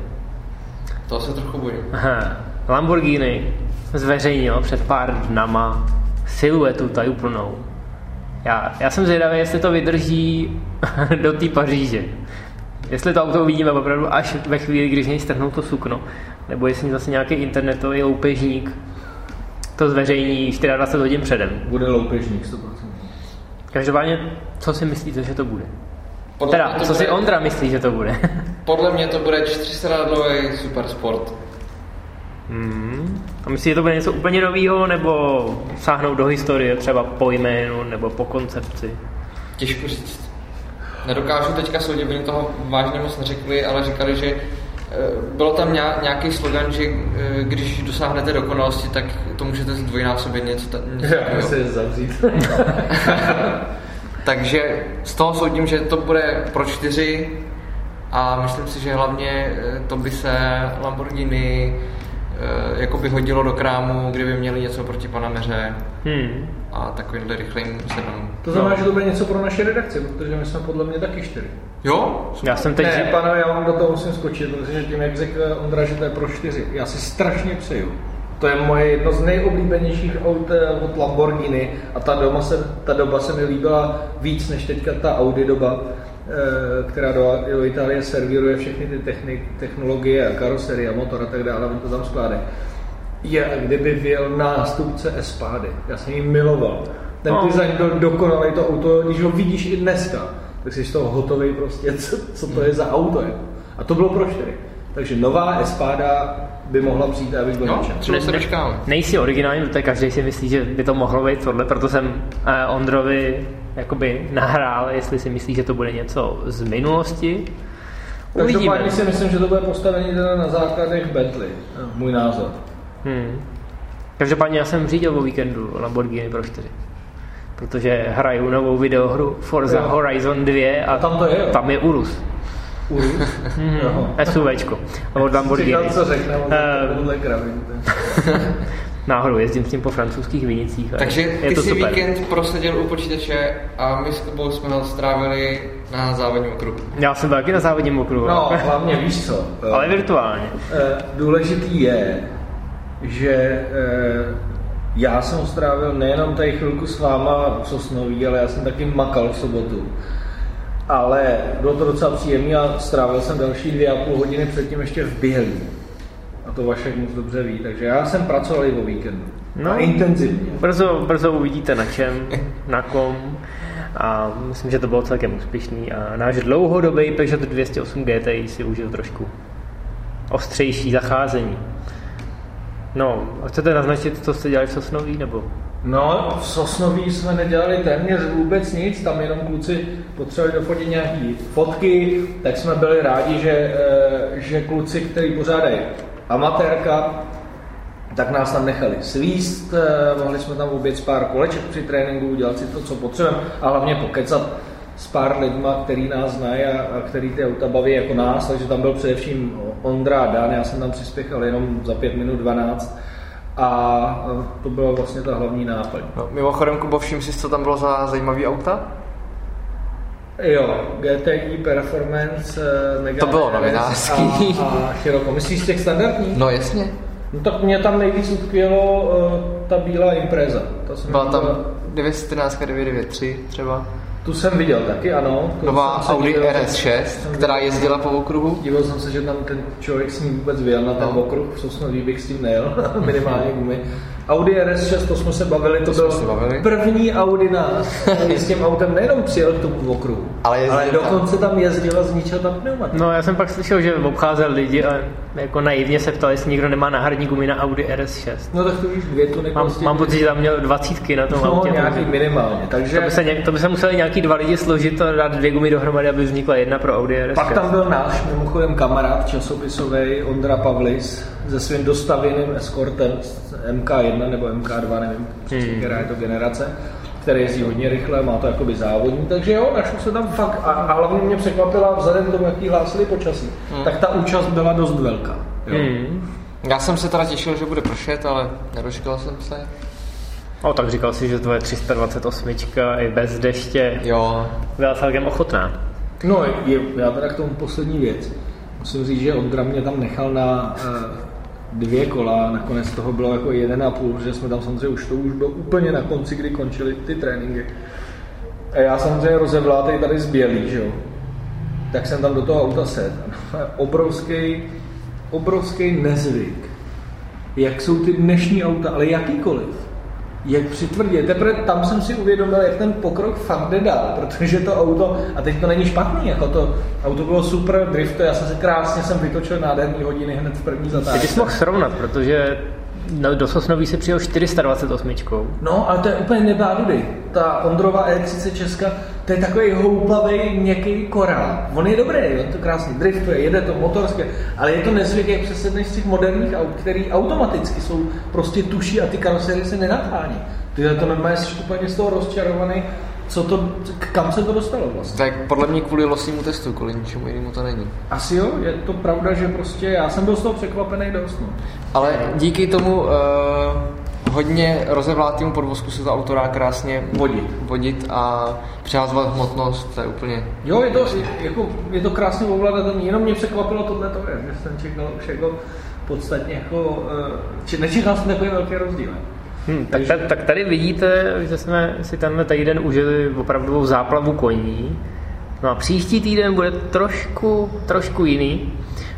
To se trochu bojím. Aha. Lamborghini zveřejnil před pár dnama siluetu tajuplnou. Já, já jsem zvědavý, jestli to vydrží (laughs) do té Paříže. Jestli to auto uvidíme opravdu až ve chvíli, když něj strhnou to sukno, nebo jestli zase nějaký internetový loupežník to zveřejní 24 hodin předem. Bude loupežník 100%. Každopádně, co si myslíte, že to bude? Podle Teda, to co si bude- Ondra myslí, že to bude? (laughs) Podle mě to bude čtyřstradlový supersport. Hmm. A myslíte, že to bude něco úplně nového, nebo sáhnout do historie třeba po jménu nebo po koncepci? Těžko říct. Nedokážu teďka soudit, oni toho vážně moc neřekli, ale říkali, že eh, bylo tam ně- nějaký slogan, že eh, když dosáhnete dokonalosti, tak to můžete zdvojnásobit něco, ta- (laughs) něco Já se zavřít. (laughs) Takže z toho soudím, že to bude pro čtyři a myslím si, že hlavně eh, to by se Lamborghini jako by hodilo do krámu, kdyby měli něco proti Panameře Hmm. a takovýmhle rychlým sedanu. To znamená, že to bude něco pro naše redakci, protože my jsme podle mě taky čtyři. Jo? Já jsem teď... Ne, pánové, já vám do toho musím skočit, protože tím, jak řekl Ondra, že to je pro čtyři, já si strašně přeju, To je moje jedno z nejoblíbenějších aut eh, od Lamborghini a ta, doma se, ta doba se mi líbila víc než teďka ta Audi doba, eh, která do, do Itálie servíruje všechny ty technik, technologie a karoserie a motor a tak dále, on to tam skládá. Je, kdyby vyjel nástupce Espády. Já jsem ji miloval. Ten No. design byl dokonalý, to auto, když ho vidíš i dneska, tak jsi z toho hotový prostě, co, co to je za auto. Jako. A to bylo pro čtyři. Takže nová Espáda by mohla přijít a já bych byl No, se dočkáme. Nejsi originální, protože každý si myslí, že by to mohlo být tohle, proto jsem eh, Ondrovi jakoby nahrál, jestli si myslí, že to bude něco z minulosti. Uvidíme. Každopádně si myslím, že to bude postavený teda na základech Bentley. Můj názor. Hmm. Každopádně já jsem řídil o víkendu Lamborghini Pro 4. Protože hraju novou videohru Forza Jo. Horizon 2 a A tam to je, jo? tam je Urus. Urus. Jo. SUVčko. Od Lamborghini. Čekal, co řekne, kravin. (laughs) Náhodou jezdím s tím po francouzských vinicích. a Takže je ty to jsi super. víkend proseděl u počítače a my s tebou jsme ho strávili na závodním okruhu. Já jsem taky na závodním okruhu. No, hlavně víš co. Ale virtuálně. Eh, Důležitý je, že eh, já jsem strávil nejenom tady chvilku s váma v Sosnoví, ale já jsem taky makal v sobotu. Ale bylo to docela příjemné a strávil jsem další dvě a půl hodiny předtím ještě v Bělí. A to Vašek moc dobře ví, takže já jsem pracoval i o víkendu. No. A intenzivně. Brzo, brzo uvidíte na čem, na kom. A myslím, že to bylo celkem úspěšný. A náš dlouhodobý Peugeot 208 GTI si užil trošku ostřejší zacházení. No, a chcete naznačit, co jste dělali v Sosnoví, nebo? No, v Sosnoví jsme nedělali téměř vůbec nic, tam jenom kluci potřebovali dofotit nějaký fotky, tak jsme byli rádi, že, eh, že kluci, kteří pořádají amatérka, tak nás tam nechali svíst, eh, mohli jsme tam obět pár koleček při tréninku, udělat si to, co potřebujeme a hlavně pokecat s pár lidma, který nás znají a, a který ty auta baví jako nás, takže tam byl především Ondra a Dan, já jsem tam přispěchal jenom za 5 minut 12 a to byla vlastně ta hlavní náplň. No, mimochodem, Kubo, všim si, co tam bylo za zajímavý auta? Jo, GTI Performance, eh, Megane To bylo novinářský. A, a Scirocco. Myslíš těch standardních? No jasně. No tak mě tam nejvíc utkvělo uh, ta bílá Impreza. Ta se mi Byla tam 914 993 třeba. Tu jsem viděl taky, ano. Nová jsem Audi divil, RS6, jsem která jezdila po okruhu. Divil jsem se, že tam ten člověk s ním vůbec vyjel na ten No. okruh, v Sosnoví bych s tím nejel, (laughs) minimálně gumy. Audi RS6, to jsme se bavili, to, to byl bavili. první Audi nás, (laughs) s tím autem nejenom přijel tu okru, ale, ale dokonce tam. jezdil a zničil tam pneumatiku. No já jsem pak slyšel, že obcházel lidi a jako naivně se ptali, jestli někdo nemá náhradní gumy na Audi RS6. No tak to víš, dvě tu Mám, prostě. mám pocit, že tam měl dvacítky na tom no, autě. nějaký minimálně. Takže... To, by se, nějak, to by se museli nějaký dva lidi složit a dát dvě gumy dohromady, aby vznikla jedna pro Audi RS6. Pak tam byl náš mimochodem kamarád časopisový Ondra Pavlis se svým dostavěným eskortem MK1 M1 nebo MK2, nevím hmm. která je to generace, které jezdí hodně rychle, má to jakoby závodní, takže jo, našlo se tam fakt, a, a hlavně mě překvapila vzhledem k tomu, jaký hlásili počasí, hmm. tak ta účast byla dost velká. Jo. Hmm. Já jsem se teda těšil, že bude pršet, ale nedočkal jsem se. O, tak říkal si, že tvoje 328 i bez deště jo. byla celkem ochotná. No, je, já teda k tomu poslední věc. Musím říct, že Ondra mě tam nechal na uh, dvě kola, nakonec toho bylo jako jeden a půl, protože jsme tam samozřejmě už to už bylo úplně na konci, kdy končily ty tréninky. A já samozřejmě rozevlátej tady z Bělý, že jo. Tak jsem tam do toho auta set. (laughs) Obrovský, obrovský nezvyk. Jak jsou ty dnešní auta, ale jakýkoliv. Jak přitvrdě. Teprve tam jsem si uvědomil, jak ten pokrok fakt jde dál, protože to auto, a teď to není špatný, jako to auto bylo super drift, já jsem se krásně jsem vytočil nádherný hodiny hned v první Ty zatáčce. bys mohl srovnat, protože no, do Sosnoví si přijel 428. No, ale to je úplně nebádudy. Ta Ondrova E30 Česka, to je takový houpavý, měkký korál. On je dobrý, on to krásně driftuje, jede to motorské, ale je to nezvyk, jak přesedneš z těch moderních aut, který automaticky jsou prostě tuší a ty karoserie se nenachání. Ty to normálně jsi úplně z toho rozčarovaný, co to, kam se to dostalo vlastně. tak podle mě kvůli losnímu testu, kvůli ničemu jinému to není. Asi jo, je to pravda, že prostě já jsem byl z toho překvapený dost. No. Ale díky tomu uh, hodně rozevlátému podvozku se to auto dá krásně Vodit. vodit a přehazovat hmotnost, to je úplně... Jo, je to, jako, je to krásně ovladatelné, jenom mě překvapilo tohle, že jsem čekal už jako podstatně jako, či nečekal jsem takový velký rozdíl. Hmm, tak, tak, tak tady vidíte, že jsme si tenhle týden užili opravdu záplavu koní. No a příští týden bude trošku, trošku jiný.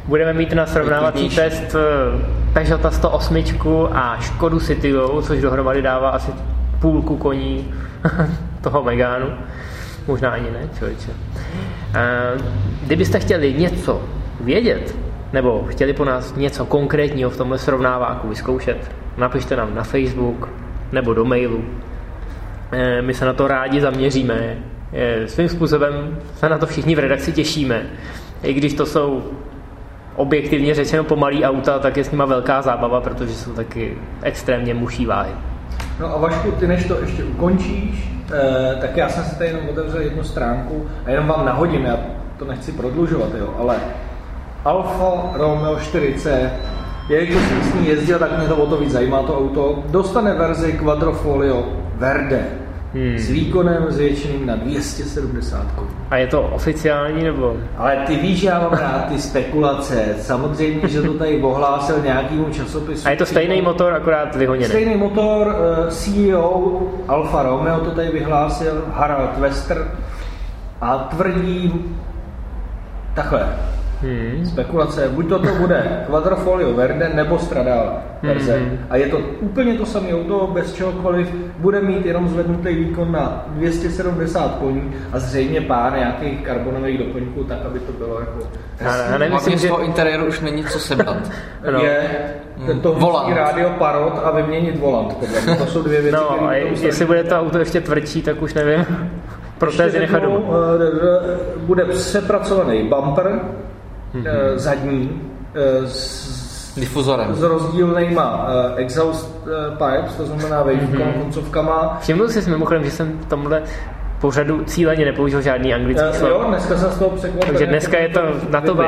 Budeme mít na srovnávací test eh, Peugeota 108 a Škodu Citygou, což dohromady dává asi půlku koní (laughs) toho Megánu. Možná ani ne, člověče. Kdybyste chtěli něco vědět, nebo chtěli po nás něco konkrétního v tomhle srovnáváku vyzkoušet, napište nám na Facebook nebo do mailu. Eh, my se na to rádi zaměříme. Svým způsobem se na to všichni v redakci těšíme. I když to jsou objektivně řečeno pomalý auta, tak je s nima velká zábava, protože jsou taky extrémně muší váhy. No a Vašku, ty než to ještě ukončíš, eh, tak já jsem si tady jenom otevřel jednu stránku a jenom vám nahodím, já to nechci prodlužovat, jo, ale Alfa Romeo 4C, jelikož jsem s ní jezdil, tak mě to o to víc zajímá to auto, dostane verzi Quadrofolio Verde hmm. s výkonem zvětšeným na 270 A je to oficiální nebo? Ale ty víš, já mám rád ty spekulace. Samozřejmě, že to tady ohlásil nějakýmu časopisu. A je to stejný motor, akorát vyhoněný. Stejný motor, eh, CEO Alfa Romeo to tady vyhlásil, Harald Wester, a tvrdí takhle, Hmm. Spekulace, buď to, to bude Quadrofolio Verde nebo Stradale verze. Hmm. A je to úplně to samé auto, bez čehokoliv, bude mít jenom zvednutý výkon na 270 koní a zřejmě pár nějakých karbonových doplňků, tak aby to bylo jako... Já, já nemyslím, že... z toho interiéru už není co sebrat. (laughs) no. Je tento volant. rádio parot a vyměnit volant. Podle To jsou dvě věci, No a jestli bude to auto ještě tvrdší, tak už nevím. (laughs) Protézy nechat doma. Eh, bude přepracovaný bumper, mm-hmm. zadní eh, s difuzorem. S rozdílnýma uh, exhaust uh, pipes, to znamená vejvkama, mm-hmm. koncovkama. Všiml jsi mimochodem, že jsem tomhle pořadu cíleně nepoužil žádný anglický uh, slovo. Jo, dneska jsem z toho překvapen. Takže dneska je to na tobě.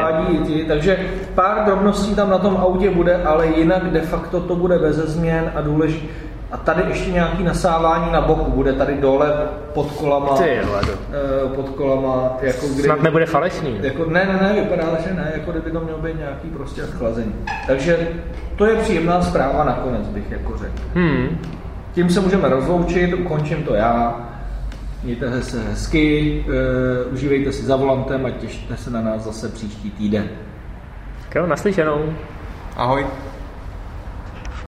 Ti, takže pár drobností tam na tom autě bude, ale jinak de facto to bude bez změn a důležité a tady ještě nějaký nasávání na boku, bude tady dole pod kolama. Ty uh, pod kolama, jako kdy, Snad nebude falešný. Jako, ne, ne, ne, vypadá, že ne, jako kdyby to mělo být nějaký prostě chlazení. Takže to je příjemná zpráva nakonec, bych jako řekl. Hmm. Tím se můžeme rozloučit, ukončím to já. Mějte se hezky, uh, užívejte si za volantem a těšte se na nás zase příští týden. Tak jo, naslyšenou. Ahoj.